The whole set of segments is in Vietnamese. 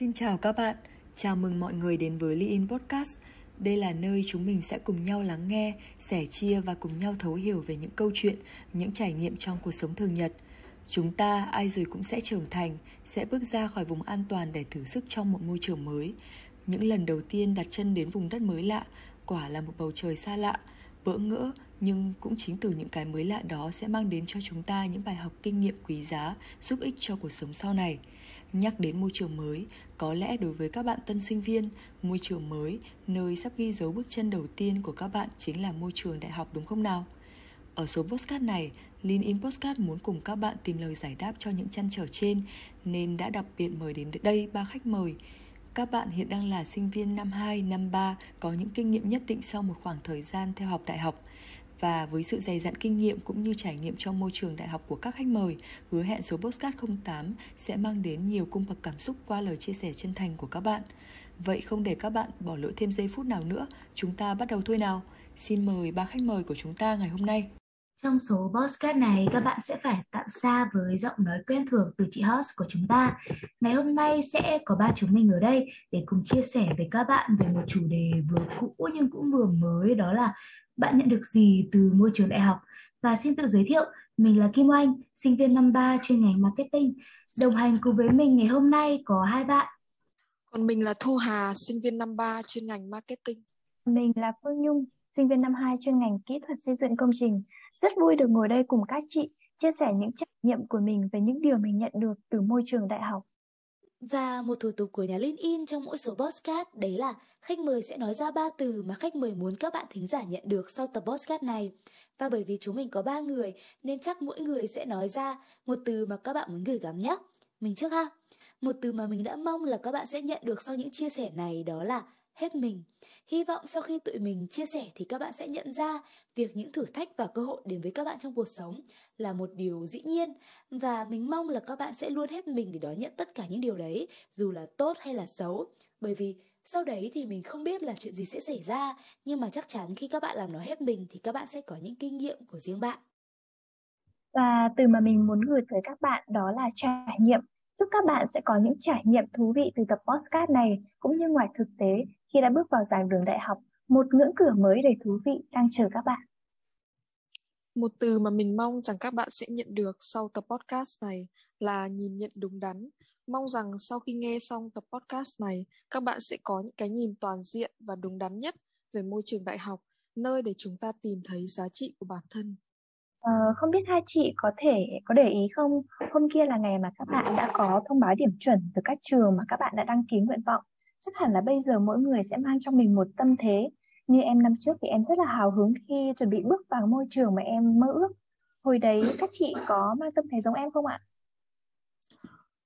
Xin chào các bạn, chào mừng mọi người đến với Lean Podcast. Đây là nơi chúng mình sẽ cùng nhau lắng nghe, sẻ chia và cùng nhau thấu hiểu về những câu chuyện, những trải nghiệm trong cuộc sống thường nhật. Chúng ta ai rồi cũng sẽ trưởng thành, sẽ bước ra khỏi vùng an toàn để thử sức trong một môi trường mới. Những lần đầu tiên đặt chân đến vùng đất mới lạ, quả là một bầu trời xa lạ, bỡ ngỡ nhưng cũng chính từ những cái mới lạ đó sẽ mang đến cho chúng ta những bài học kinh nghiệm quý giá giúp ích cho cuộc sống sau này. Nhắc đến môi trường mới, có lẽ đối với các bạn tân sinh viên, môi trường mới, nơi sắp ghi dấu bước chân đầu tiên của các bạn chính là môi trường đại học đúng không nào? Ở số postcard này, Lean In Postcard muốn cùng các bạn tìm lời giải đáp cho những chăn trở trên nên đã đặc biệt mời đến đây ba khách mời. Các bạn hiện đang là sinh viên năm 2, năm 3 có những kinh nghiệm nhất định sau một khoảng thời gian theo học đại học và với sự dày dặn kinh nghiệm cũng như trải nghiệm trong môi trường đại học của các khách mời, hứa hẹn số Postcard 08 sẽ mang đến nhiều cung bậc cảm xúc qua lời chia sẻ chân thành của các bạn. Vậy không để các bạn bỏ lỡ thêm giây phút nào nữa, chúng ta bắt đầu thôi nào. Xin mời ba khách mời của chúng ta ngày hôm nay. Trong số podcast này, các bạn sẽ phải tạm xa với giọng nói quen thuộc từ chị host của chúng ta. Ngày hôm nay sẽ có ba chúng mình ở đây để cùng chia sẻ với các bạn về một chủ đề vừa cũ nhưng cũng vừa mới đó là bạn nhận được gì từ môi trường đại học. Và xin tự giới thiệu, mình là Kim Oanh, sinh viên năm 3 chuyên ngành marketing. Đồng hành cùng với mình ngày hôm nay có hai bạn. Còn mình là Thu Hà, sinh viên năm 3 chuyên ngành marketing. Mình là Phương Nhung, sinh viên năm 2 chuyên ngành kỹ thuật xây dựng công trình. Rất vui được ngồi đây cùng các chị chia sẻ những trải nghiệm của mình về những điều mình nhận được từ môi trường đại học. Và một thủ tục của nhà LinkedIn trong mỗi số podcast, đấy là khách mời sẽ nói ra ba từ mà khách mời muốn các bạn thính giả nhận được sau tập podcast này. Và bởi vì chúng mình có ba người, nên chắc mỗi người sẽ nói ra một từ mà các bạn muốn gửi gắm nhé. Mình trước ha. Một từ mà mình đã mong là các bạn sẽ nhận được sau những chia sẻ này đó là hết mình. Hy vọng sau khi tụi mình chia sẻ thì các bạn sẽ nhận ra việc những thử thách và cơ hội đến với các bạn trong cuộc sống là một điều dĩ nhiên và mình mong là các bạn sẽ luôn hết mình để đón nhận tất cả những điều đấy, dù là tốt hay là xấu. Bởi vì sau đấy thì mình không biết là chuyện gì sẽ xảy ra, nhưng mà chắc chắn khi các bạn làm nó hết mình thì các bạn sẽ có những kinh nghiệm của riêng bạn. Và từ mà mình muốn gửi tới các bạn đó là trải nghiệm giúp các bạn sẽ có những trải nghiệm thú vị từ tập podcast này cũng như ngoài thực tế khi đã bước vào giảng đường đại học, một ngưỡng cửa mới đầy thú vị đang chờ các bạn. Một từ mà mình mong rằng các bạn sẽ nhận được sau tập podcast này là nhìn nhận đúng đắn. Mong rằng sau khi nghe xong tập podcast này, các bạn sẽ có những cái nhìn toàn diện và đúng đắn nhất về môi trường đại học, nơi để chúng ta tìm thấy giá trị của bản thân. Ờ, không biết hai chị có thể có để ý không? Hôm kia là ngày mà các bạn đã có thông báo điểm chuẩn từ các trường mà các bạn đã đăng ký nguyện vọng. Chắc hẳn là bây giờ mỗi người sẽ mang trong mình một tâm thế. Như em năm trước thì em rất là hào hứng khi chuẩn bị bước vào môi trường mà em mơ ước. Hồi đấy các chị có mang tâm thế giống em không ạ?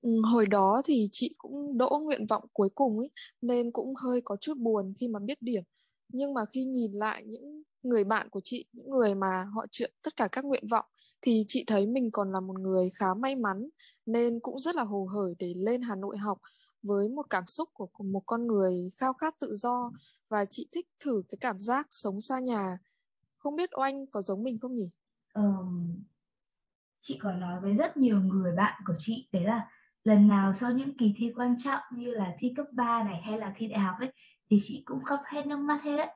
Ừ, hồi đó thì chị cũng đỗ nguyện vọng cuối cùng ấy nên cũng hơi có chút buồn khi mà biết điểm nhưng mà khi nhìn lại những người bạn của chị những người mà họ chuyện tất cả các nguyện vọng thì chị thấy mình còn là một người khá may mắn nên cũng rất là hồ hởi để lên Hà Nội học với một cảm xúc của một con người khao khát tự do và chị thích thử cái cảm giác sống xa nhà. Không biết oanh có giống mình không nhỉ? Um, chị có nói với rất nhiều người bạn của chị đấy là lần nào sau những kỳ thi quan trọng như là thi cấp 3 này hay là thi đại học ấy thì chị cũng khóc hết nước mắt hết đấy.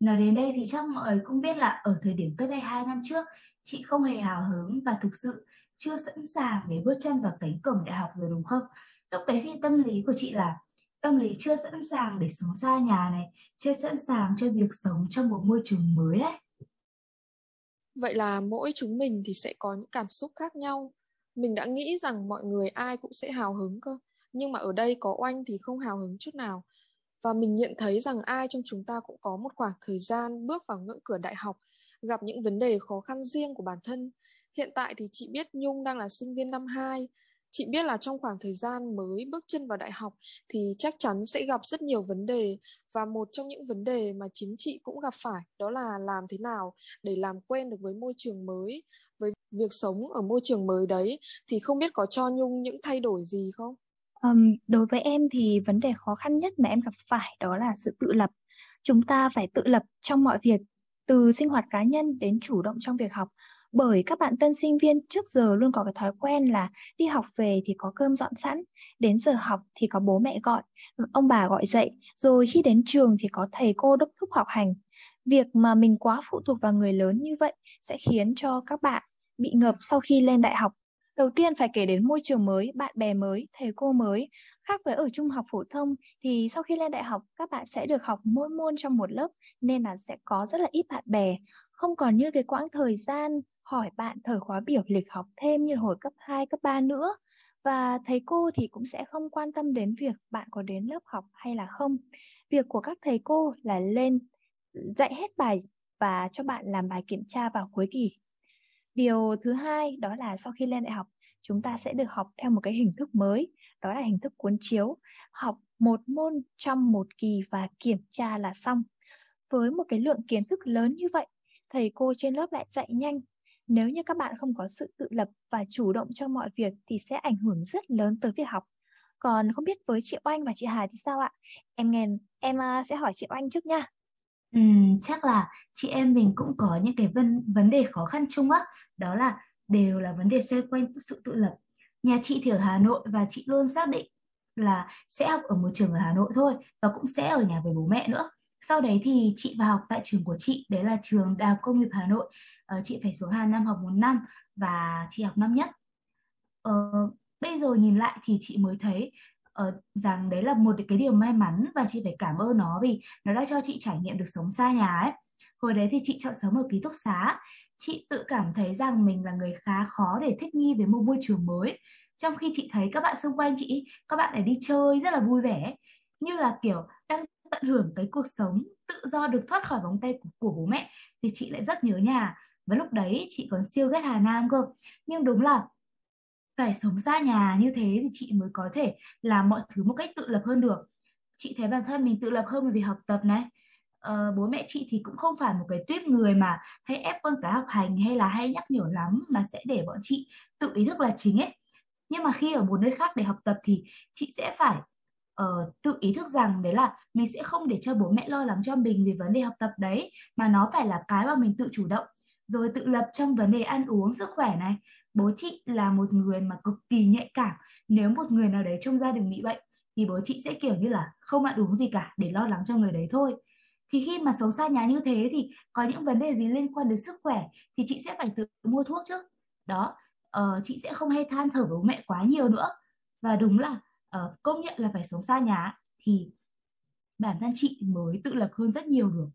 Nói đến đây thì chắc mọi người cũng biết là ở thời điểm cách đây 2 năm trước, chị không hề hào hứng và thực sự chưa sẵn sàng để bước chân vào cánh cổng đại học rồi đúng không? Lúc đấy thì tâm lý của chị là tâm lý chưa sẵn sàng để sống xa nhà này, chưa sẵn sàng cho việc sống trong một môi trường mới đấy. Vậy là mỗi chúng mình thì sẽ có những cảm xúc khác nhau. Mình đã nghĩ rằng mọi người ai cũng sẽ hào hứng cơ. Nhưng mà ở đây có oanh thì không hào hứng chút nào và mình nhận thấy rằng ai trong chúng ta cũng có một khoảng thời gian bước vào ngưỡng cửa đại học, gặp những vấn đề khó khăn riêng của bản thân. Hiện tại thì chị biết nhung đang là sinh viên năm 2 chị biết là trong khoảng thời gian mới bước chân vào đại học thì chắc chắn sẽ gặp rất nhiều vấn đề. Và một trong những vấn đề mà chính chị cũng gặp phải đó là làm thế nào để làm quen được với môi trường mới. Với việc sống ở môi trường mới đấy thì không biết có cho nhung những thay đổi gì không? Um, đối với em thì vấn đề khó khăn nhất mà em gặp phải đó là sự tự lập. Chúng ta phải tự lập trong mọi việc, từ sinh hoạt cá nhân đến chủ động trong việc học. bởi các bạn tân sinh viên trước giờ luôn có cái thói quen là đi học về thì có cơm dọn sẵn, đến giờ học thì có bố mẹ gọi, ông bà gọi dậy, rồi khi đến trường thì có thầy cô đốc thúc học hành. Việc mà mình quá phụ thuộc vào người lớn như vậy sẽ khiến cho các bạn bị ngợp sau khi lên đại học. Đầu tiên phải kể đến môi trường mới, bạn bè mới, thầy cô mới. Khác với ở trung học phổ thông thì sau khi lên đại học các bạn sẽ được học mỗi môn trong một lớp nên là sẽ có rất là ít bạn bè. Không còn như cái quãng thời gian hỏi bạn thời khóa biểu lịch học thêm như hồi cấp 2, cấp 3 nữa. Và thầy cô thì cũng sẽ không quan tâm đến việc bạn có đến lớp học hay là không. Việc của các thầy cô là lên dạy hết bài và cho bạn làm bài kiểm tra vào cuối kỳ. Điều thứ hai đó là sau khi lên đại học, chúng ta sẽ được học theo một cái hình thức mới, đó là hình thức cuốn chiếu, học một môn trong một kỳ và kiểm tra là xong. Với một cái lượng kiến thức lớn như vậy, thầy cô trên lớp lại dạy nhanh. Nếu như các bạn không có sự tự lập và chủ động trong mọi việc thì sẽ ảnh hưởng rất lớn tới việc học. Còn không biết với chị Oanh và chị Hà thì sao ạ? Em nghe em à, sẽ hỏi chị Oanh trước nha. Ừ, chắc là chị em mình cũng có những cái vấn vấn đề khó khăn chung á, đó là đều là vấn đề xoay quanh sự tự lập. Nhà chị thì ở Hà Nội và chị luôn xác định là sẽ học ở một trường ở Hà Nội thôi và cũng sẽ ở nhà với bố mẹ nữa. Sau đấy thì chị vào học tại trường của chị, đấy là trường Đại học Công nghiệp Hà Nội. Ờ, chị phải xuống Hà Nam học một năm và chị học năm nhất. Ờ, bây giờ nhìn lại thì chị mới thấy uh, rằng đấy là một cái điều may mắn và chị phải cảm ơn nó vì nó đã cho chị trải nghiệm được sống xa nhà ấy hồi đấy thì chị chọn sống ở ký túc xá chị tự cảm thấy rằng mình là người khá khó để thích nghi với một môi trường mới. Trong khi chị thấy các bạn xung quanh chị các bạn ấy đi chơi rất là vui vẻ. Như là kiểu đang tận hưởng cái cuộc sống tự do được thoát khỏi vòng tay của, của bố mẹ thì chị lại rất nhớ nhà. Và lúc đấy chị còn siêu ghét Hà Nam cơ. Nhưng đúng là phải sống xa nhà như thế thì chị mới có thể làm mọi thứ một cách tự lập hơn được. Chị thấy bản thân mình tự lập hơn vì học tập này uh, bố mẹ chị thì cũng không phải một cái tuyết người mà hay ép con cái học hành hay là hay nhắc nhở lắm mà sẽ để bọn chị tự ý thức là chính ấy. Nhưng mà khi ở một nơi khác để học tập thì chị sẽ phải uh, tự ý thức rằng đấy là mình sẽ không để cho bố mẹ lo lắng cho mình về vấn đề học tập đấy mà nó phải là cái mà mình tự chủ động rồi tự lập trong vấn đề ăn uống sức khỏe này. Bố chị là một người mà cực kỳ nhạy cảm nếu một người nào đấy trong gia đình bị bệnh thì bố chị sẽ kiểu như là không ăn uống gì cả để lo lắng cho người đấy thôi thì khi mà sống xa nhà như thế thì có những vấn đề gì liên quan đến sức khỏe thì chị sẽ phải tự mua thuốc chứ. Đó uh, chị sẽ không hay than thở với bố mẹ quá nhiều nữa. Và đúng là uh, công nhận là phải sống xa nhà thì bản thân chị mới tự lập hơn rất nhiều được.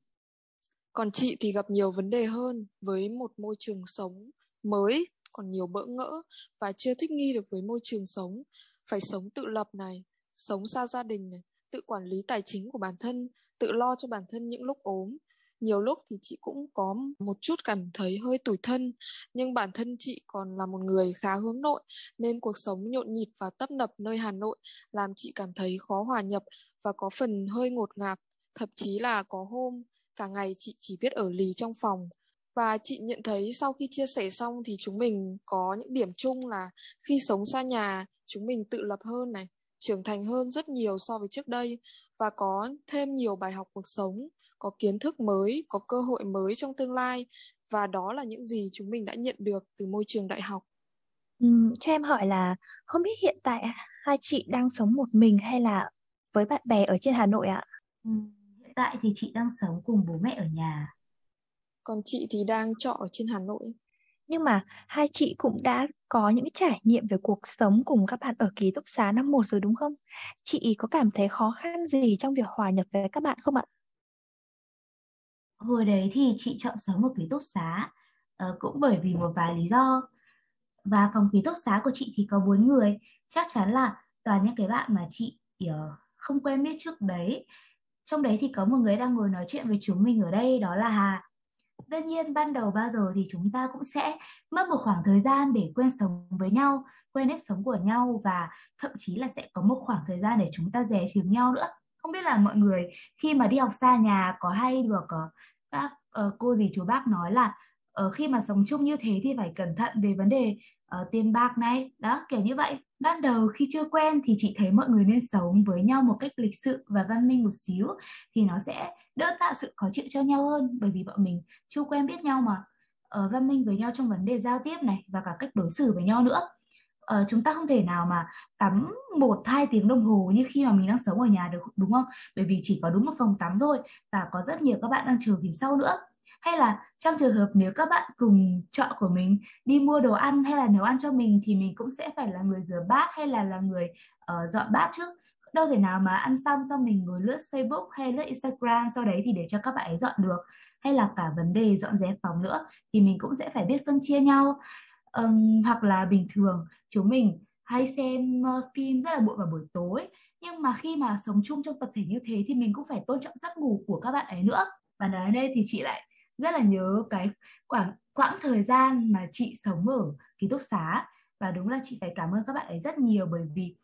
Còn chị thì gặp nhiều vấn đề hơn với một môi trường sống mới còn nhiều bỡ ngỡ và chưa thích nghi được với môi trường sống. Phải sống tự lập này sống xa gia đình này tự quản lý tài chính của bản thân, tự lo cho bản thân những lúc ốm. Nhiều lúc thì chị cũng có một chút cảm thấy hơi tủi thân, nhưng bản thân chị còn là một người khá hướng nội, nên cuộc sống nhộn nhịp và tấp nập nơi hà nội làm chị cảm thấy khó hòa nhập và có phần hơi ngột ngạt, thậm chí là có hôm cả ngày chị chỉ biết ở lì trong phòng. Và chị nhận thấy sau khi chia sẻ xong thì chúng mình có những điểm chung là khi sống xa nhà, chúng mình tự lập hơn này trưởng thành hơn rất nhiều so với trước đây và có thêm nhiều bài học cuộc sống có kiến thức mới có cơ hội mới trong tương lai và đó là những gì chúng mình đã nhận được từ môi trường đại học ừ, cho em hỏi là không biết hiện tại hai chị đang sống một mình hay là với bạn bè ở trên Hà Nội ạ? Ừ, hiện tại thì chị đang sống cùng bố mẹ ở nhà còn chị thì đang trọ ở trên Hà Nội. Nhưng mà hai chị cũng đã có những trải nghiệm về cuộc sống cùng các bạn ở ký túc xá năm một rồi đúng không? Chị có cảm thấy khó khăn gì trong việc hòa nhập với các bạn không ạ? Hồi đấy thì chị chọn sống ở ký túc xá uh, cũng bởi vì một vài lý do. Và phòng ký túc xá của chị thì có bốn người, chắc chắn là toàn những cái bạn mà chị uh, không quen biết trước đấy. Trong đấy thì có một người đang ngồi nói chuyện với chúng mình ở đây đó là Hà Tất nhiên ban đầu bao giờ thì chúng ta cũng sẽ mất một khoảng thời gian để quen sống với nhau, quen nếp sống của nhau và thậm chí là sẽ có một khoảng thời gian để chúng ta dè chừng nhau nữa. Không biết là mọi người khi mà đi học xa nhà có hay được các uh, cô dì chú bác nói là ở khi mà sống chung như thế thì phải cẩn thận về vấn đề uh, tiền bạc này, đó kiểu như vậy. Ban đầu khi chưa quen thì chị thấy mọi người nên sống với nhau một cách lịch sự và văn minh một xíu thì nó sẽ đỡ tạo sự khó chịu cho nhau hơn bởi vì bọn mình chưa quen biết nhau mà. Uh, văn minh với nhau trong vấn đề giao tiếp này và cả cách đối xử với nhau nữa. Uh, chúng ta không thể nào mà tắm một hai tiếng đồng hồ như khi mà mình đang sống ở nhà được đúng không? Bởi vì chỉ có đúng một phòng tắm thôi và có rất nhiều các bạn đang chờ phía sau nữa hay là trong trường hợp nếu các bạn cùng trọ của mình đi mua đồ ăn hay là nấu ăn cho mình thì mình cũng sẽ phải là người rửa bát hay là là người uh, dọn bát trước đâu thể nào mà ăn xong xong mình ngồi lướt Facebook hay lướt Instagram sau đấy thì để cho các bạn ấy dọn được. Hay là cả vấn đề dọn dẹp phòng nữa thì mình cũng sẽ phải biết phân chia nhau. Um, hoặc là bình thường chúng mình hay xem uh, phim rất là muộn vào buổi tối. Nhưng mà khi mà sống chung trong tập thể như thế thì mình cũng phải tôn trọng giấc ngủ của các bạn ấy nữa. Và nói đây thì chị lại rất là nhớ cái quãng quãng thời gian mà chị sống ở ký túc xá. Và đúng là chị phải cảm ơn các bạn ấy rất nhiều bởi vì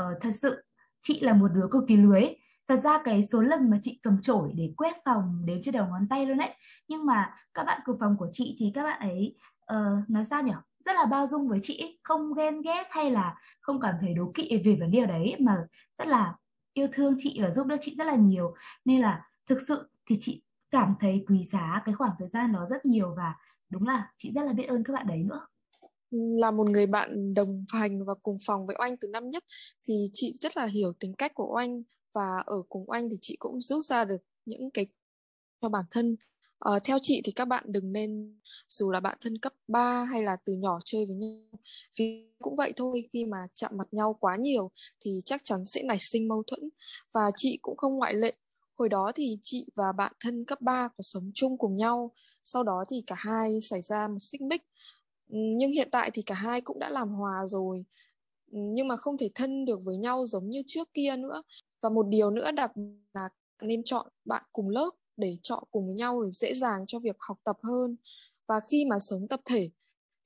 uh, thật sự chị là một đứa cực kỳ lưới thật ra cái số lần mà chị cầm chổi để quét phòng đến trên đầu ngón tay luôn đấy nhưng mà các bạn cùng phòng của chị thì các bạn ấy uh, nói sao nhỉ? Rất là bao dung với chị không ghen ghét hay là không cảm thấy đố kỵ về vấn đề đấy mà rất là yêu thương chị và giúp đỡ chị rất là nhiều. Nên là thực sự thì chị cảm thấy quý giá cái khoảng thời gian đó rất nhiều và đúng là chị rất là biết ơn các bạn đấy nữa. Là một người bạn đồng hành và cùng phòng với oanh từ năm nhất thì chị rất là hiểu tính cách của oanh và ở cùng oanh thì chị cũng rút ra được những cái cho bản thân. Uh, theo chị thì các bạn đừng nên dù là bạn thân cấp 3 hay là từ nhỏ chơi với nhau vì cũng vậy thôi khi mà chạm mặt nhau quá nhiều thì chắc chắn sẽ nảy sinh mâu thuẫn. Và chị cũng không ngoại lệ hồi đó thì chị và bạn thân cấp 3 có sống chung cùng nhau, sau đó thì cả hai xảy ra một xích mích. Nhưng hiện tại thì cả hai cũng đã làm hòa rồi nhưng mà không thể thân được với nhau giống như trước kia nữa. Và một điều nữa đặc là nên chọn bạn cùng lớp để chọn cùng với nhau để dễ dàng cho việc học tập hơn. Và khi mà sống tập thể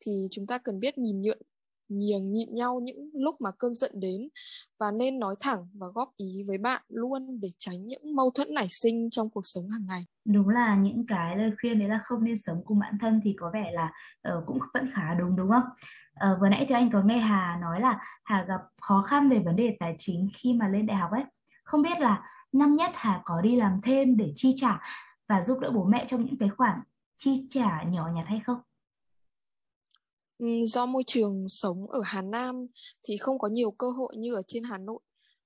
thì chúng ta cần biết nhìn nhận nhường nhịn nhau những lúc mà cơn giận đến và nên nói thẳng và góp ý với bạn luôn để tránh những mâu thuẫn nảy sinh trong cuộc sống hàng ngày. Đúng là những cái lời khuyên đấy là không nên sống cùng bạn thân thì có vẻ là uh, cũng vẫn khá đúng đúng không? Uh, vừa nãy thì anh có nghe Hà nói là Hà gặp khó khăn về vấn đề tài chính khi mà lên đại học ấy. Không biết là năm nhất Hà có đi làm thêm để chi trả và giúp đỡ bố mẹ trong những cái khoản chi trả nhỏ nhặt hay không? Ừ, do môi trường sống ở Hà Nam thì không có nhiều cơ hội như ở trên Hà Nội.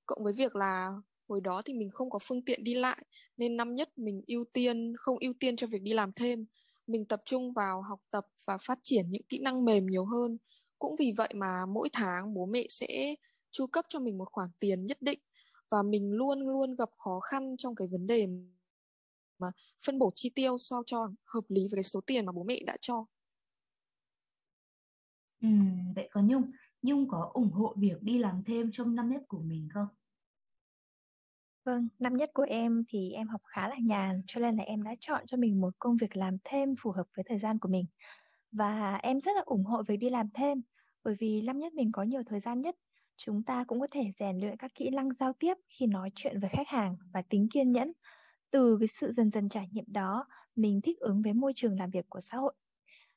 Cộng với việc là hồi đó thì mình không có phương tiện đi lại, nên năm nhất mình ưu tiên, không ưu tiên cho việc đi làm thêm. Mình tập trung vào học tập và phát triển những kỹ năng mềm nhiều hơn. Cũng vì vậy mà mỗi tháng bố mẹ sẽ chu cấp cho mình một khoản tiền nhất định và mình luôn luôn gặp khó khăn trong cái vấn đề mà phân bổ chi tiêu sao cho hợp lý với cái số tiền mà bố mẹ đã cho. Ừ, vậy có Nhung, Nhung có ủng hộ việc đi làm thêm trong năm nhất của mình không? Vâng, năm nhất của em thì em học khá là nhàn, cho nên là em đã chọn cho mình một công việc làm thêm phù hợp với thời gian của mình. Và em rất là ủng hộ việc đi làm thêm, bởi vì năm nhất mình có nhiều thời gian nhất, chúng ta cũng có thể rèn luyện các kỹ năng giao tiếp khi nói chuyện với khách hàng và tính kiên nhẫn. Từ cái sự dần dần trải nghiệm đó, mình thích ứng với môi trường làm việc của xã hội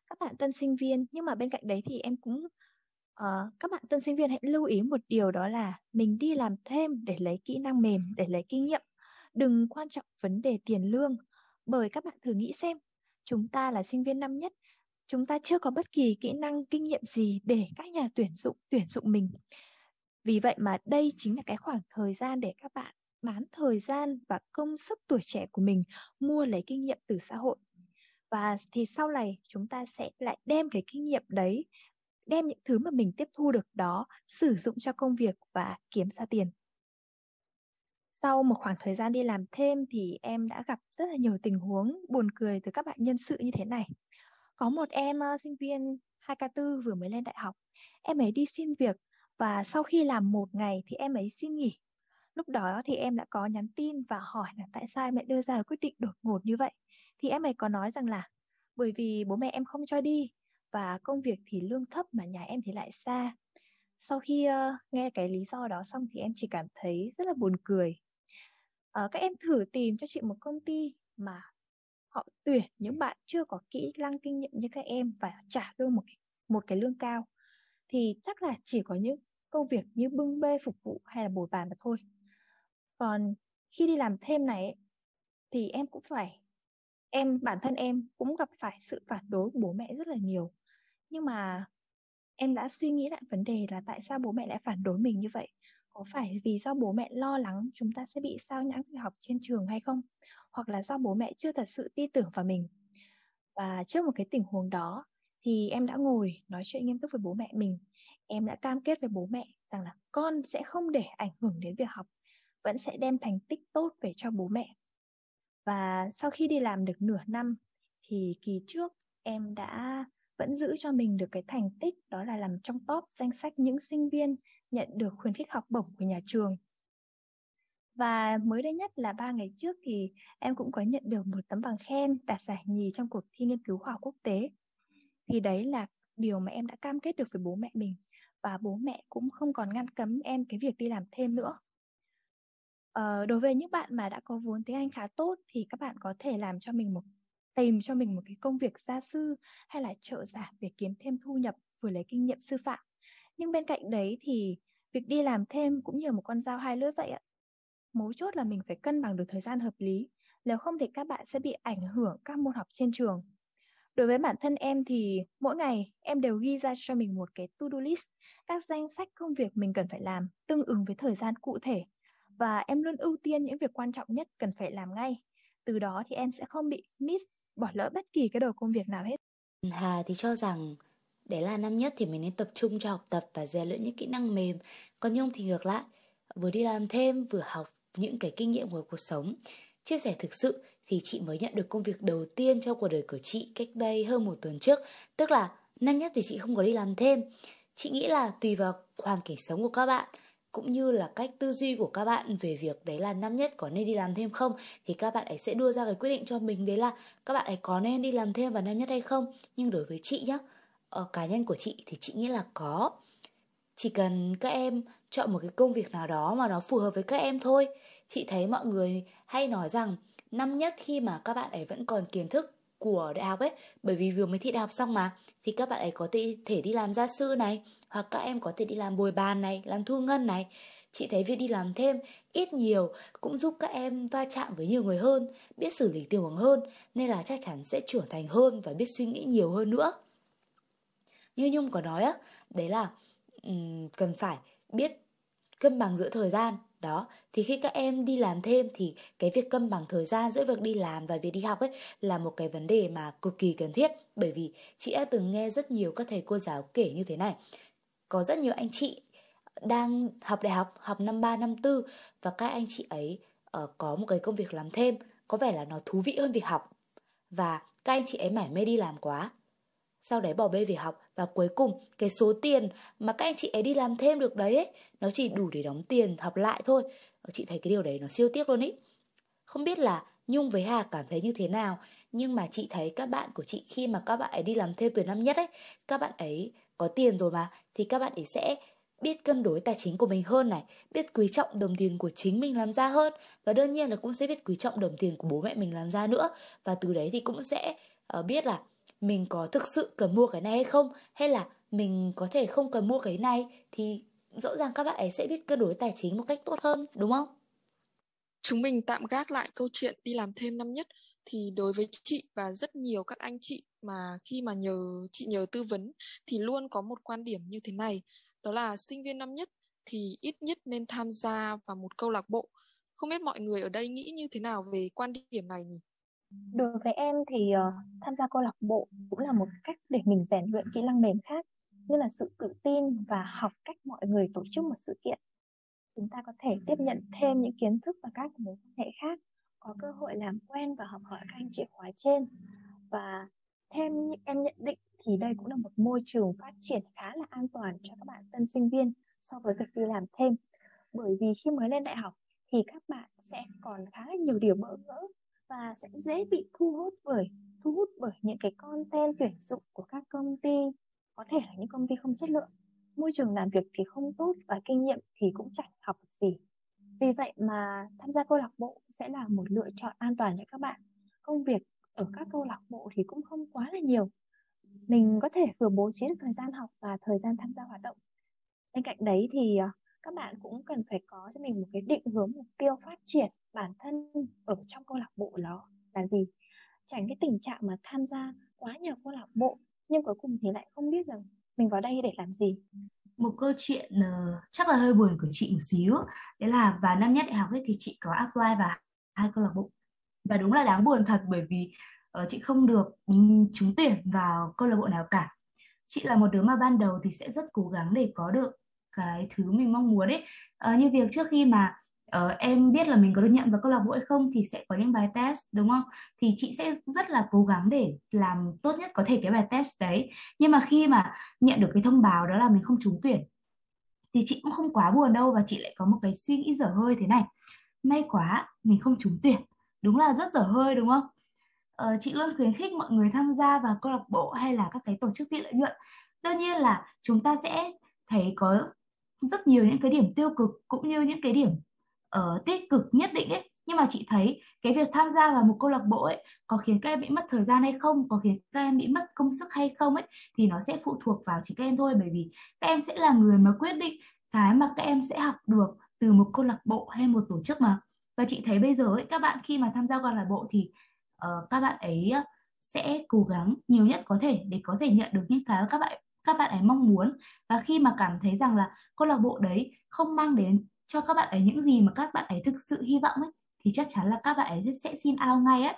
các bạn tân sinh viên. Nhưng mà bên cạnh đấy thì em cũng uh, các bạn tân sinh viên hãy lưu ý một điều đó là mình đi làm thêm để lấy kỹ năng mềm để lấy kinh nghiệm. Đừng quan trọng vấn đề tiền lương. Bởi các bạn thử nghĩ xem chúng ta là sinh viên năm nhất chúng ta chưa có bất kỳ kỹ năng kinh nghiệm gì để các nhà tuyển dụng tuyển dụng mình. Vì vậy mà đây chính là cái khoảng thời gian để các bạn bán thời gian và công sức tuổi trẻ của mình mua lấy kinh nghiệm từ xã hội và thì sau này chúng ta sẽ lại đem cái kinh nghiệm đấy đem những thứ mà mình tiếp thu được đó sử dụng cho công việc và kiếm ra tiền. Sau một khoảng thời gian đi làm thêm thì em đã gặp rất là nhiều tình huống buồn cười từ các bạn nhân sự như thế này. Có một em uh, sinh viên 2K4 vừa mới lên đại học. Em ấy đi xin việc và sau khi làm một ngày thì em ấy xin nghỉ. Lúc đó thì em đã có nhắn tin và hỏi là tại sao em lại đưa ra quyết định đột ngột như vậy? Thì em ấy có nói rằng là bởi vì bố mẹ em không cho đi và công việc thì lương thấp mà nhà em thì lại xa. Sau khi uh, nghe cái lý do đó xong thì em chỉ cảm thấy rất là buồn cười. Uh, các em thử tìm cho chị một công ty mà họ tuyển những bạn chưa có kỹ năng kinh nghiệm như các em và trả lương một một cái lương cao thì chắc là chỉ có những công việc như bưng bê phục vụ hay là bồi bàn mà thôi. Còn khi đi làm thêm này thì em cũng phải em, bản thân em cũng gặp phải sự phản đối của bố mẹ rất là nhiều. Nhưng mà em đã suy nghĩ lại vấn đề là tại sao bố mẹ lại phản đối mình như vậy? Có phải vì do bố mẹ lo lắng chúng ta sẽ bị sao nhãng khi học trên trường hay không? Hoặc là do bố mẹ chưa thật sự tin tưởng vào mình? Và trước một cái tình huống đó thì em đã ngồi nói chuyện nghiêm túc với bố mẹ mình. Em đã cam kết với bố mẹ rằng là con sẽ không để ảnh hưởng đến việc học, vẫn sẽ đem thành tích tốt về cho bố mẹ và sau khi đi làm được nửa năm thì kỳ trước em đã vẫn giữ cho mình được cái thành tích, đó là làm trong top danh sách những sinh viên nhận được khuyến khích học bổng của nhà trường. Và mới đây nhất là ba ngày trước thì em cũng có nhận được một tấm bằng khen đạt giải nhì trong cuộc thi nghiên cứu khoa học quốc tế. Thì đấy là điều mà em đã cam kết được với bố mẹ mình và bố mẹ cũng không còn ngăn cấm em cái việc đi làm thêm nữa. Ờ, đối với những bạn mà đã có vốn tiếng Anh khá tốt thì các bạn có thể làm cho mình một tìm cho mình một cái công việc gia sư hay là trợ giảng để kiếm thêm thu nhập vừa lấy kinh nghiệm sư phạm. Nhưng bên cạnh đấy thì việc đi làm thêm cũng như một con dao hai lưỡi vậy ạ. Mấu chốt là mình phải cân bằng được thời gian hợp lý, nếu không thì các bạn sẽ bị ảnh hưởng các môn học trên trường. Đối với bản thân em thì mỗi ngày em đều ghi ra cho mình một cái to-do list, các danh sách công việc mình cần phải làm tương ứng với thời gian cụ thể. Và em luôn ưu tiên những việc quan trọng nhất cần phải làm ngay. Từ đó thì em sẽ không bị miss, bỏ lỡ bất kỳ cái đầu công việc nào hết. Hà thì cho rằng đấy là năm nhất thì mình nên tập trung cho học tập và rèn luyện những kỹ năng mềm. Còn Nhung thì ngược lại, vừa đi làm thêm vừa học những cái kinh nghiệm của cuộc sống. Chia sẻ thực sự thì chị mới nhận được công việc đầu tiên trong cuộc đời của chị cách đây hơn một tuần trước. Tức là năm nhất thì chị không có đi làm thêm. Chị nghĩ là tùy vào hoàn cảnh sống của các bạn cũng như là cách tư duy của các bạn về việc đấy là năm nhất có nên đi làm thêm không, thì các bạn ấy sẽ đưa ra cái quyết định cho mình đấy là các bạn ấy có nên đi làm thêm vào năm nhất hay không. Nhưng đối với chị nhá ở cá nhân của chị thì chị nghĩ là có. Chỉ cần các em chọn một cái công việc nào đó mà nó phù hợp với các em thôi. Chị thấy mọi người hay nói rằng năm nhất khi mà các bạn ấy vẫn còn kiến thức của đại học ấy bởi vì vừa mới thi đại học xong mà thì các bạn ấy có thể, thể đi làm gia sư này hoặc các em có thể đi làm bồi bàn này làm thu ngân này. Chị thấy việc đi làm thêm ít nhiều cũng giúp các em va chạm với nhiều người hơn biết xử lý tình huống hơn nên là chắc chắn sẽ trưởng thành hơn và biết suy nghĩ nhiều hơn nữa. Như nhung có nói á đấy là um, cần phải biết cân bằng giữa thời gian đó thì khi các em đi làm thêm thì cái việc cân bằng thời gian giữa việc đi làm và việc đi học ấy là một cái vấn đề mà cực kỳ cần thiết. Bởi vì chị đã từng nghe rất nhiều các thầy cô giáo kể như thế này. Có rất nhiều anh chị đang học đại học học năm 3 năm 4 và các anh chị ấy uh, có một cái công việc làm thêm. Có vẻ là nó thú vị hơn việc học. Và các anh chị ấy mải mê đi làm quá sau đấy bỏ bê về học và cuối cùng cái số tiền mà các anh chị ấy đi làm thêm được đấy ấy, nó chỉ đủ để đóng tiền học lại thôi. Ờ, chị thấy cái điều đấy nó siêu tiếc luôn ý. Không biết là Nhung với Hà cảm thấy như thế nào Nhưng mà chị thấy các bạn của chị khi mà các bạn ấy đi làm thêm từ năm nhất ấy Các bạn ấy có tiền rồi mà Thì các bạn ấy sẽ biết cân đối tài chính của mình hơn này Biết quý trọng đồng tiền của chính mình làm ra hơn Và đương nhiên là cũng sẽ biết quý trọng đồng tiền của bố mẹ mình làm ra nữa Và từ đấy thì cũng sẽ uh, biết là mình có thực sự cần mua cái này hay không? Hay là mình có thể không cần mua cái này thì rõ ràng các bạn ấy sẽ biết cân đối tài chính một cách tốt hơn, đúng không? Chúng mình tạm gác lại câu chuyện đi làm thêm năm nhất. Thì đối với chị và rất nhiều các anh chị mà khi mà nhờ, chị nhờ tư vấn thì luôn có một quan điểm như thế này. Đó là sinh viên năm nhất thì ít nhất nên tham gia vào một câu lạc bộ. Không biết mọi người ở đây nghĩ như thế nào về quan điểm này nhỉ? Đối với em thì uh, tham gia câu lạc bộ cũng là một cách để mình rèn luyện kỹ năng mềm khác như là sự tự tin và học cách mọi người tổ chức một sự kiện. Chúng ta có thể tiếp nhận thêm những kiến thức và các mối quan hệ khác, có cơ hội làm quen và học hỏi các anh chị khóa trên. Và thêm em nhận định thì đây cũng là một môi trường phát triển khá là an toàn cho các bạn tân sinh viên so với việc đi làm thêm. Bởi vì khi mới lên đại học thì các bạn sẽ còn khá là nhiều điều bỡ ngỡ và sẽ dễ bị thu hút bởi thu hút bởi những cái content tuyển dụng của các công ty có thể là những công ty không chất lượng. Môi trường làm việc thì không tốt và kinh nghiệm thì cũng chẳng học được gì. Vì vậy mà tham gia câu lạc bộ sẽ là một lựa chọn an toàn cho các bạn. Công việc ở các câu lạc bộ thì cũng không quá là nhiều. Mình có thể vừa bố trí được thời gian học và thời gian tham gia hoạt động. Bên cạnh đấy thì ờ, các bạn cũng cần phải có cho mình một cái định hướng mục tiêu phát triển bản thân ở trong câu lạc bộ đó là gì? Tránh cái tình trạng mà tham gia quá nhiều câu lạc bộ nhưng cuối cùng thì lại không biết rằng mình vào đây để làm gì. Một câu chuyện uh, chắc là hơi buồn của chị một xíu. Đấy là vào năm nhất đại học ấy thì chị có apply vào hai câu lạc bộ. Và đúng là đáng buồn thật bởi vì uh, chị không được trúng tuyển vào câu lạc bộ nào cả. Chị là một đứa mà ban đầu thì sẽ rất cố gắng để có được cái thứ mình mong muốn ấy. Uh, như việc trước khi mà uh, em biết là mình có được nhận vào câu lạc bộ hay không thì sẽ có những bài test đúng không? Thì chị sẽ rất là cố gắng để làm tốt nhất có thể cái bài test đấy. Nhưng mà khi mà nhận được cái thông báo đó là mình không trúng tuyển thì chị cũng không quá buồn đâu và chị lại có một cái suy nghĩ dở hơi thế này. May quá mình không trúng tuyển. Đúng là rất dở hơi đúng không? Ờ, chị luôn khuyến khích mọi người tham gia vào câu lạc bộ hay là các cái tổ chức phi lợi nhuận. Đương nhiên là chúng ta sẽ thấy có rất nhiều những cái điểm tiêu cực cũng như những cái điểm uh, tích cực nhất định ấy. Nhưng mà chị thấy cái việc tham gia vào một câu lạc bộ ấy có khiến các em bị mất thời gian hay không có khiến các em bị mất công sức hay không ấy thì nó sẽ phụ thuộc vào chính các em thôi. Bởi vì các em sẽ là người mà quyết định cái mà các em sẽ học được từ một câu lạc bộ hay một tổ chức mà. Và chị thấy bây giờ ấy các bạn khi mà tham gia câu lạc bộ thì uh, các bạn ấy sẽ cố gắng nhiều nhất có thể để có thể nhận được những cái các bạn các bạn ấy mong muốn. Và khi mà cảm thấy rằng là câu lạc bộ đấy không mang đến cho các bạn ấy những gì mà các bạn ấy thực sự hy vọng ấy thì chắc chắn là các bạn ấy sẽ xin out ngay ấy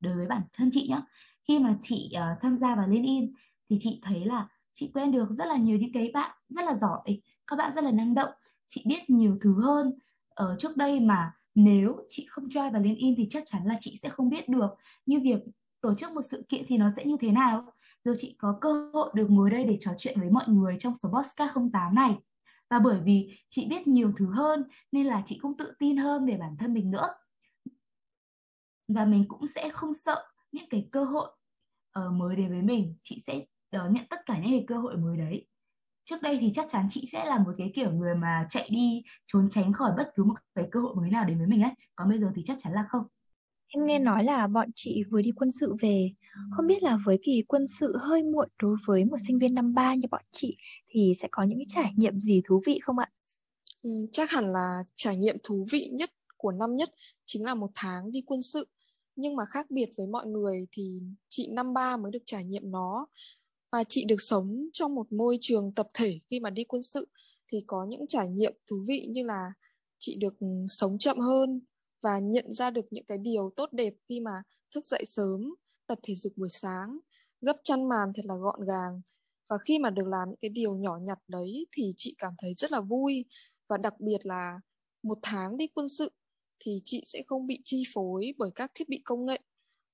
đối với bản thân chị nhá khi mà chị uh, tham gia vào LinkedIn thì chị thấy là chị quen được rất là nhiều những cái bạn rất là giỏi các bạn rất là năng động chị biết nhiều thứ hơn. Ở trước đây mà nếu chị không join vào LinkedIn thì chắc chắn là chị sẽ không biết được như việc tổ chức một sự kiện thì nó sẽ như thế nào rồi chị có cơ hội được ngồi đây để trò chuyện với mọi người trong số không 08 này. Và bởi vì chị biết nhiều thứ hơn nên là chị cũng tự tin hơn về bản thân mình nữa. Và mình cũng sẽ không sợ những cái cơ hội uh, mới đến với mình. Chị sẽ đón nhận tất cả những cái cơ hội mới đấy. Trước đây thì chắc chắn chị sẽ là một cái kiểu người mà chạy đi trốn tránh khỏi bất cứ một cái cơ hội mới nào đến với mình ấy. Còn bây giờ thì chắc chắn là không. Em nghe nói là bọn chị vừa đi quân sự về. Không biết là với kỳ quân sự hơi muộn đối với một sinh viên năm ba như bọn chị thì sẽ có những cái trải nghiệm gì thú vị không ạ? Ừ, chắc hẳn là trải nghiệm thú vị nhất của năm nhất chính là một tháng đi quân sự. Nhưng mà khác biệt với mọi người thì chị năm ba mới được trải nghiệm nó. Và chị được sống trong một môi trường tập thể khi mà đi quân sự thì có những trải nghiệm thú vị như là chị được ừ, sống chậm hơn, và nhận ra được những cái điều tốt đẹp khi mà thức dậy sớm, tập thể dục buổi sáng, gấp chăn màn thật là gọn gàng. Và khi mà được làm những cái điều nhỏ nhặt đấy thì chị cảm thấy rất là vui. Và đặc biệt là một tháng đi quân sự thì chị sẽ không bị chi phối bởi các thiết bị công nghệ.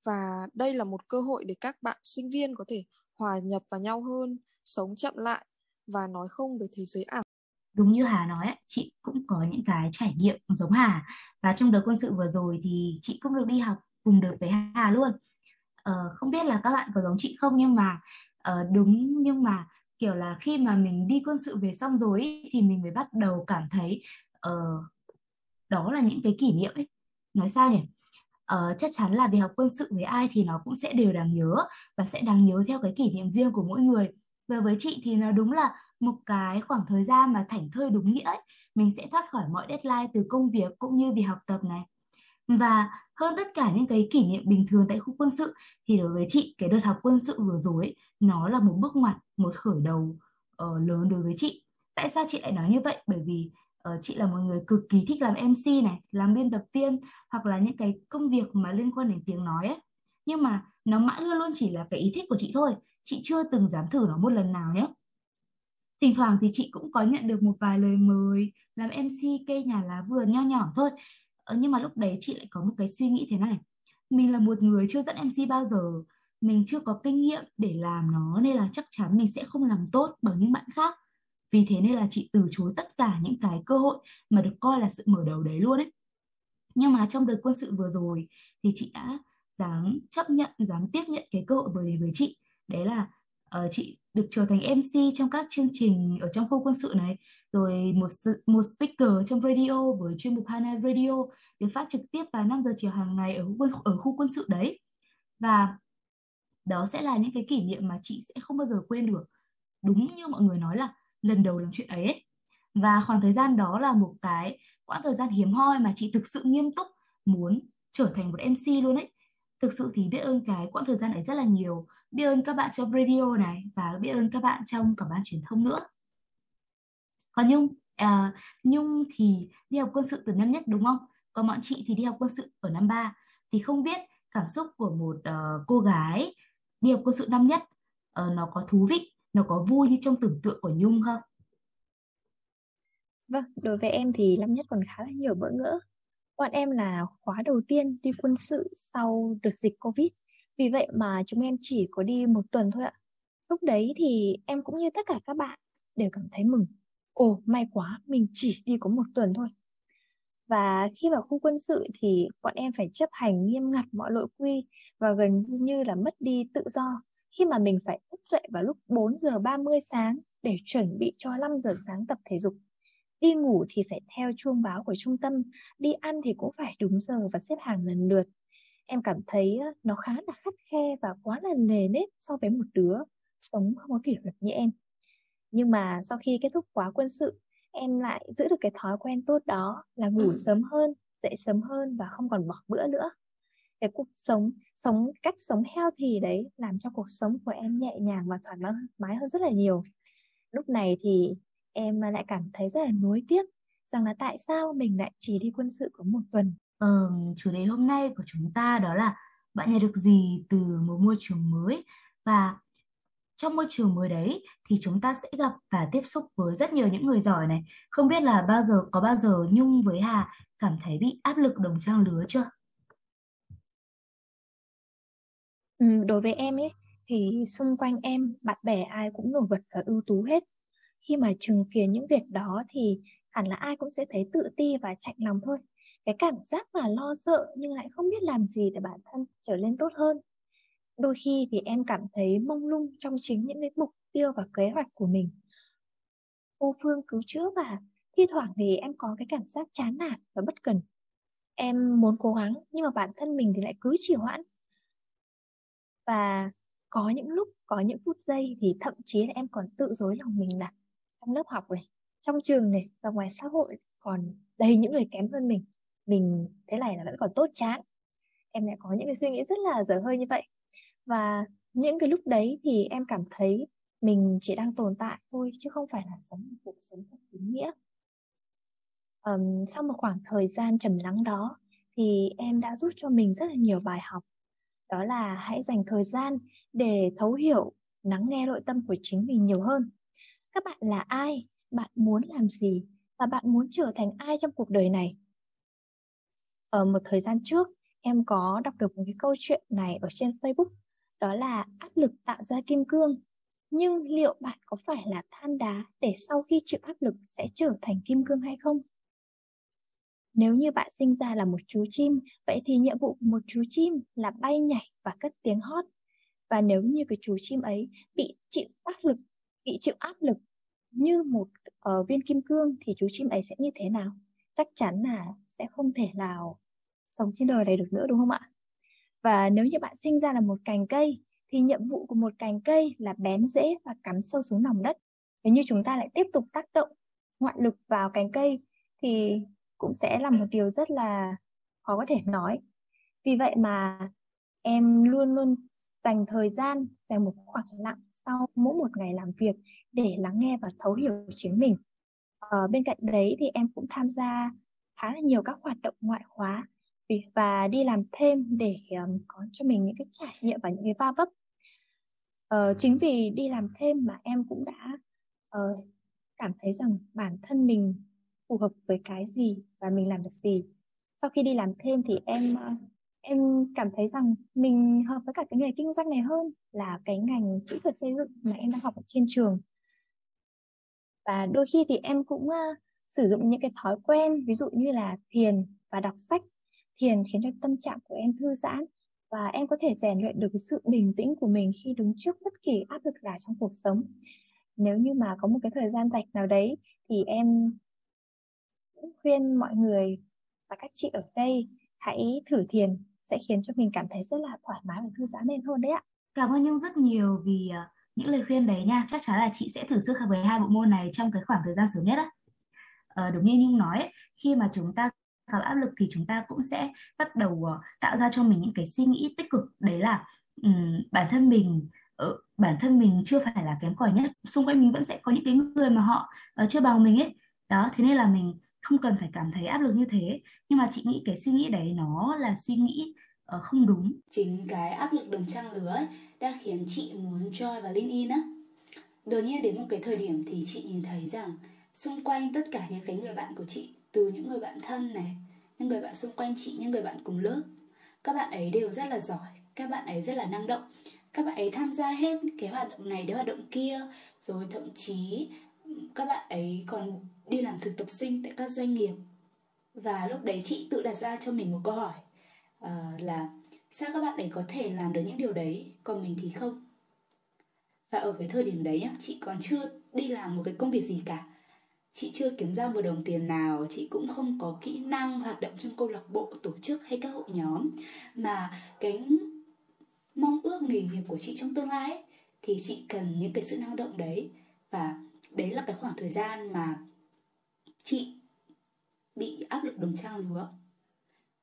Và đây là một cơ hội để các bạn sinh viên có thể hòa nhập vào nhau hơn, sống chậm lại và nói không về thế giới ảo đúng như Hà nói chị cũng có những cái trải nghiệm giống Hà. Và trong đợt quân sự vừa rồi thì chị cũng được đi học cùng đợt với Hà luôn. Ờ, không biết là các bạn có giống chị không nhưng mà uh, đúng nhưng mà kiểu là khi mà mình đi quân sự về xong rồi ấy, thì mình mới bắt đầu cảm thấy uh, đó là những cái kỷ niệm ấy. Nói sao nhỉ? Uh, chắc chắn là việc học quân sự với ai thì nó cũng sẽ đều đáng nhớ và sẽ đáng nhớ theo cái kỷ niệm riêng của mỗi người. Và với chị thì nó đúng là một cái khoảng thời gian mà thảnh thơi đúng nghĩa ấy, mình sẽ thoát khỏi mọi deadline từ công việc cũng như việc học tập này. Và hơn tất cả những cái kỷ niệm bình thường tại khu quân sự thì đối với chị cái đợt học quân sự vừa rồi ấy, nó là một bước ngoặt một khởi đầu uh, lớn đối với chị. Tại sao chị lại nói như vậy? Bởi vì uh, chị là một người cực kỳ thích làm MC này làm biên tập viên hoặc là những cái công việc mà liên quan đến tiếng nói ấy. Nhưng mà nó mãi luôn luôn chỉ là cái ý thích của chị thôi. Chị chưa từng dám thử nó một lần nào nhé thỉnh thoảng thì chị cũng có nhận được một vài lời mời làm MC cây nhà lá vườn nho nhỏ thôi. Ờ, nhưng mà lúc đấy chị lại có một cái suy nghĩ thế này. Mình là một người chưa dẫn MC bao giờ. Mình chưa có kinh nghiệm để làm nó nên là chắc chắn mình sẽ không làm tốt bằng những bạn khác. Vì thế nên là chị từ chối tất cả những cái cơ hội mà được coi là sự mở đầu đấy luôn ấy. Nhưng mà trong đợt quân sự vừa rồi thì chị đã dám chấp nhận, dám tiếp nhận cái cơ hội vừa đến với chị. Đấy là uh, chị được trở thành MC trong các chương trình ở trong khu quân sự này. Rồi một một speaker trong radio với chuyên mục Hana Radio được phát trực tiếp vào 5 giờ chiều hàng ngày ở khu, ở khu quân sự đấy. Và đó sẽ là những cái kỷ niệm mà chị sẽ không bao giờ quên được. Đúng như mọi người nói là lần đầu làm chuyện ấy, ấy. và khoảng thời gian đó là một cái quãng thời gian hiếm hoi mà chị thực sự nghiêm túc muốn trở thành một MC luôn ấy thực sự thì biết ơn cái quãng thời gian ấy rất là nhiều. Biết ơn các bạn trong radio này và biết ơn các bạn trong cả ban truyền thông nữa. Còn Nhung à, Nhung thì đi học quân sự từ năm nhất đúng không? Còn bọn chị thì đi học quân sự ở năm ba. Thì không biết cảm xúc của một uh, cô gái đi học quân sự năm nhất uh, nó có thú vị nó có vui như trong tưởng tượng của Nhung không? Vâng, đối với em thì năm nhất còn khá là nhiều bỡ ngỡ. Bọn em là khóa đầu tiên đi quân sự sau đợt dịch Covid. Vì vậy mà chúng em chỉ có đi một tuần thôi ạ. Lúc đấy thì em cũng như tất cả các bạn đều cảm thấy mừng. Ồ, may quá, mình chỉ đi có một tuần thôi. Và khi vào khu quân sự thì bọn em phải chấp hành nghiêm ngặt mọi nội quy và gần như là mất đi tự do khi mà mình phải thức dậy vào lúc 4 giờ 30 sáng để chuẩn bị cho 5 giờ sáng tập thể dục đi ngủ thì phải theo chuông báo của trung tâm đi ăn thì cũng phải đúng giờ và xếp hàng lần lượt. Em cảm thấy nó khá là khắt khe và quá là nề nếp so với một đứa sống không có kỷ luật như em. Nhưng mà sau khi kết thúc khóa quân sự em lại giữ được cái thói quen tốt đó là ngủ ừ. sớm hơn dậy sớm hơn và không còn bỏ bữa nữa. Cái cuộc sống sống cách sống healthy đấy làm cho cuộc sống của em nhẹ nhàng và thoải mái hơn rất là nhiều. Lúc này thì em lại cảm thấy rất là nuối tiếc rằng là tại sao mình lại chỉ đi quân sự có một tuần. Ờ, chủ đề hôm nay của chúng ta đó là bạn nhận được gì từ một môi trường mới và trong môi trường mới đấy thì chúng ta sẽ gặp và tiếp xúc với rất nhiều những người giỏi này. Không biết là bao giờ có bao giờ Nhung với Hà cảm thấy bị áp lực đồng trang lứa chưa? Ừ, đối với em ấy thì xung quanh em bạn bè ai cũng nổi bật và ưu tú hết khi mà chứng kiến những việc đó thì hẳn là ai cũng sẽ thấy tự ti và chạnh lòng thôi. Cái cảm giác mà lo sợ nhưng lại không biết làm gì để bản thân trở lên tốt hơn. Đôi khi thì em cảm thấy mông lung trong chính những cái mục tiêu và kế hoạch của mình. Vô phương cứu chữa và thi thoảng thì em có cái cảm giác chán nản và bất cần. Em muốn cố gắng nhưng mà bản thân mình thì lại cứ trì hoãn. Và có những lúc, có những phút giây thì thậm chí là em còn tự dối lòng mình là trong lớp học này trong trường này và ngoài xã hội còn đầy những người kém hơn mình. Mình thế này là vẫn còn tốt chán. Em lại có những cái suy nghĩ rất là dở hơi như vậy. Và những cái lúc đấy thì em cảm thấy mình chỉ đang tồn tại thôi chứ không phải là sống một cuộc sống thật ý nghĩa. Um, sau một khoảng thời gian trầm lắng đó thì em đã rút cho mình rất là nhiều bài học. Đó là hãy dành thời gian để thấu hiểu lắng nghe nội tâm của chính mình nhiều hơn các bạn là ai? Bạn muốn làm gì? Và bạn muốn trở thành ai trong cuộc đời này? Ở một thời gian trước, em có đọc được một cái câu chuyện này ở trên facebook, đó là áp lực tạo ra kim cương. Nhưng liệu bạn có phải là than đá để sau khi chịu áp lực sẽ trở thành kim cương hay không? Nếu như bạn sinh ra là một chú chim, vậy thì nhiệm vụ của một chú chim là bay nhảy và cất tiếng hót. Và nếu như cái chú chim ấy bị chịu áp lực bị chịu áp lực như một uh, viên kim cương thì chú chim ấy sẽ như thế nào? Chắc chắn là sẽ không thể nào sống trên đời này được nữa đúng không ạ? Và nếu như bạn sinh ra là một cành cây thì nhiệm vụ của một cành cây là bén rễ và cắm sâu xuống lòng đất. Nếu như chúng ta lại tiếp tục tác động ngoại lực vào cành cây thì cũng sẽ là một điều rất là khó có thể nói. Vì vậy mà em luôn luôn dành thời gian, dành một khoảng lặng sau mỗi một ngày làm việc để lắng nghe và thấu hiểu chính mình. Ờ, bên cạnh đấy thì em cũng tham gia khá là nhiều các hoạt động ngoại khóa và đi làm thêm để um, có cho mình những cái trải nghiệm và những cái va vấp. uh, chính vì đi làm thêm mà em cũng đã uh, cảm thấy rằng bản thân mình phù hợp với cái gì và mình làm được gì. Sau khi đi làm thêm thì em uh, em cảm thấy rằng mình hợp với cả cái nghề kinh doanh này hơn là cái ngành kỹ thuật xây dựng mà em đang học ở trên trường. Và đôi khi thì em cũng uh, sử dụng những cái thói quen ví dụ như là thiền và đọc sách. Thiền khiến cho tâm trạng của em thư giãn và em có thể rèn luyện được sự bình tĩnh của mình khi đứng trước bất kỳ áp lực nào trong cuộc sống. Nếu như mà có một cái thời gian rảnh nào đấy thì em cũng khuyên mọi người và các chị ở đây hãy thử thiền sẽ khiến cho mình cảm thấy rất là thoải mái và thư giãn lên hơn đấy ạ. Cảm ơn Nhung rất nhiều vì à, những lời khuyên đấy nha. Chắc chắn là chị sẽ thử sức với hai bộ môn này trong cái khoảng thời gian sớm nhất á. ờ, đúng như Nhung nói, khi mà chúng ta gặp áp lực thì chúng ta cũng sẽ bắt đầu à, tạo ra cho mình những cái suy nghĩ tích cực đấy là um, bản thân mình ở bản thân mình chưa phải là kém cỏi nhất xung quanh mình vẫn sẽ có những cái người mà họ uh, chưa bằng mình ấy đó thế nên là mình không cần phải cảm thấy áp lực như thế. Nhưng mà chị nghĩ cái suy nghĩ đấy nó là suy nghĩ uh, không đúng. Chính cái áp lực đồng trang lứa ấy, đã khiến chị muốn join vào in á. Đột nhiên đến một cái thời điểm thì chị nhìn thấy rằng xung quanh tất cả những cái người bạn của chị từ những người bạn thân này những người bạn xung quanh chị những người bạn cùng lớp các bạn ấy đều rất là giỏi các bạn ấy rất là năng động. Các bạn ấy tham gia hết cái hoạt động này đến hoạt động kia rồi thậm chí các bạn ấy còn đi làm thực tập sinh tại các doanh nghiệp. Và lúc đấy chị tự đặt ra cho mình một câu hỏi uh, là sao các bạn ấy có thể làm được những điều đấy còn mình thì không? Và ở cái thời điểm đấy chị còn chưa đi làm một cái công việc gì cả. Chị chưa kiếm ra một đồng tiền nào chị cũng không có kỹ năng hoạt động trong câu lạc bộ tổ chức hay các hội nhóm. Mà cái mong ước nghề nghiệp của chị trong tương lai ấy, thì chị cần những cái sự năng động đấy. Và đấy là cái khoảng thời gian mà chị bị áp lực đồng trang lứa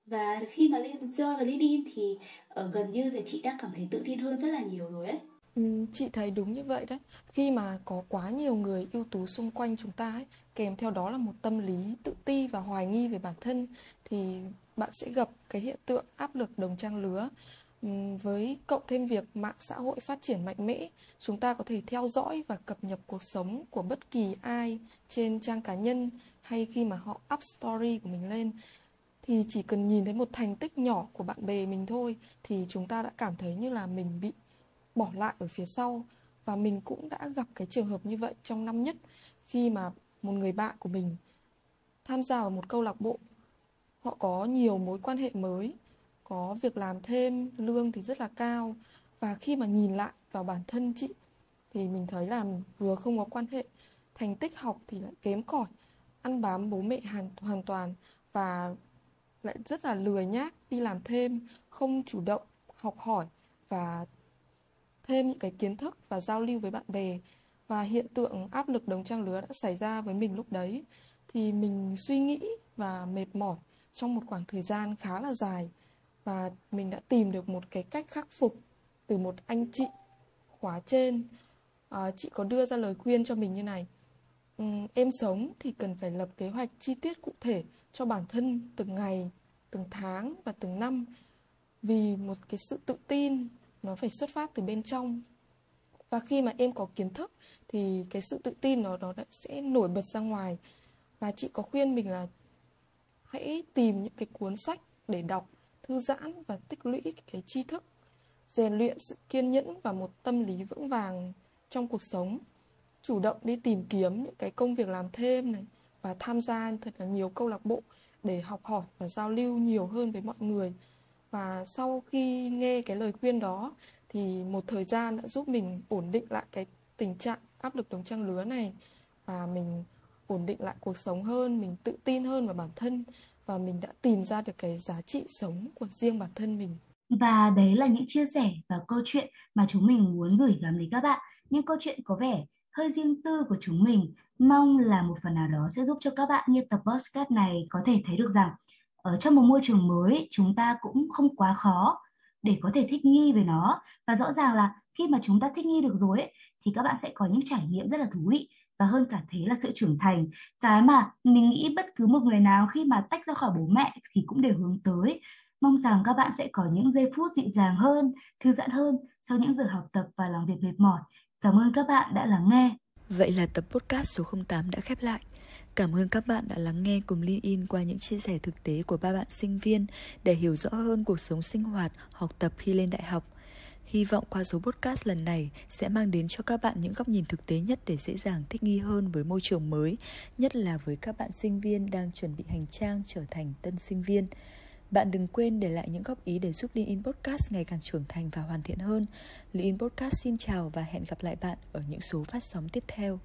và khi mà lên join và LinkedIn thì ở gần như thì chị đã cảm thấy tự tin hơn rất là nhiều rồi ấy. Ừ, chị thấy đúng như vậy đấy. Khi mà có quá nhiều người ưu tú xung quanh chúng ta ấy kèm theo đó là một tâm lý tự ti và hoài nghi về bản thân thì bạn sẽ gặp cái hiện tượng áp lực đồng trang lứa. Ừ, với cộng thêm việc mạng xã hội phát triển mạnh mẽ, chúng ta có thể theo dõi và cập nhật cuộc sống của bất kỳ ai trên trang cá nhân hay khi mà họ up story của mình lên. Thì chỉ cần nhìn thấy một thành tích nhỏ của bạn bè mình thôi, thì chúng ta đã cảm thấy như là mình bị bỏ lại ở phía sau. Và mình cũng đã gặp cái trường hợp như vậy trong năm nhất, khi mà một người bạn của mình tham gia vào một câu lạc bộ. Họ có nhiều mối quan hệ mới có việc làm thêm lương thì rất là cao. Và khi mà nhìn lại vào bản thân chị thì mình thấy là mình vừa không có quan hệ. Thành tích học thì lại kém cỏi ăn bám bố mẹ hoàn, hoàn toàn và lại rất là lười nhác đi làm thêm không chủ động học hỏi và thêm những cái kiến thức và giao lưu với bạn bè. Và hiện tượng áp lực đồng trang lứa đã xảy ra với mình lúc đấy. Thì mình suy nghĩ và mệt mỏi trong một khoảng thời gian khá là dài và mình đã tìm được một cái cách khắc phục từ một anh chị khóa trên. À, chị có đưa ra lời khuyên cho mình như này. Uhm, em sống thì cần phải lập kế hoạch chi tiết cụ thể cho bản thân từng ngày từng tháng và từng năm. Vì một cái sự tự tin nó phải xuất phát từ bên trong. Và khi mà em có kiến thức thì cái sự tự tin nó nó sẽ nổi bật ra ngoài. Và chị có khuyên mình là hãy tìm những cái cuốn sách để đọc thư giãn và tích lũy cái tri thức, rèn luyện sự kiên nhẫn và một tâm lý vững vàng trong cuộc sống, chủ động đi tìm kiếm những cái công việc làm thêm này và tham gia thật là nhiều câu lạc bộ để học hỏi và giao lưu nhiều hơn với mọi người. Và sau khi nghe cái lời khuyên đó thì một thời gian đã giúp mình ổn định lại cái tình trạng áp lực đồng trang lứa này và mình ổn định lại cuộc sống hơn, mình tự tin hơn vào bản thân và mình đã tìm ra được cái giá trị sống của riêng bản thân mình. Và đấy là những chia sẻ và câu chuyện mà chúng mình muốn gửi gắm đến các bạn. Những câu chuyện có vẻ hơi riêng tư của chúng mình. Mong là một phần nào đó sẽ giúp cho các bạn như tập podcast này có thể thấy được rằng ở trong một môi trường mới chúng ta cũng không quá khó để có thể thích nghi về nó. Và rõ ràng là khi mà chúng ta thích nghi được rồi ấy, thì các bạn sẽ có những trải nghiệm rất là thú vị và hơn cả thế là sự trưởng thành. Cái mà mình nghĩ bất cứ một người nào khi mà tách ra khỏi bố mẹ thì cũng đều hướng tới. Mong rằng các bạn sẽ có những giây phút dịu dàng hơn thư giãn hơn sau những giờ học tập và làm việc mệt mỏi. Cảm ơn các bạn đã lắng nghe. Vậy là tập podcast số 08 đã khép lại. Cảm ơn các bạn đã lắng nghe cùng Ly In qua những chia sẻ thực tế của ba bạn sinh viên để hiểu rõ hơn cuộc sống sinh hoạt, học tập khi lên đại học. Hy vọng qua số podcast lần này sẽ mang đến cho các bạn những góc nhìn thực tế nhất để dễ dàng thích nghi hơn với môi trường mới, nhất là với các bạn sinh viên đang chuẩn bị hành trang trở thành tân sinh viên. Bạn đừng quên để lại những góp ý để giúp Lean In Podcast ngày càng trưởng thành và hoàn thiện hơn. Lean In Podcast xin chào và hẹn gặp lại bạn ở những số phát sóng tiếp theo.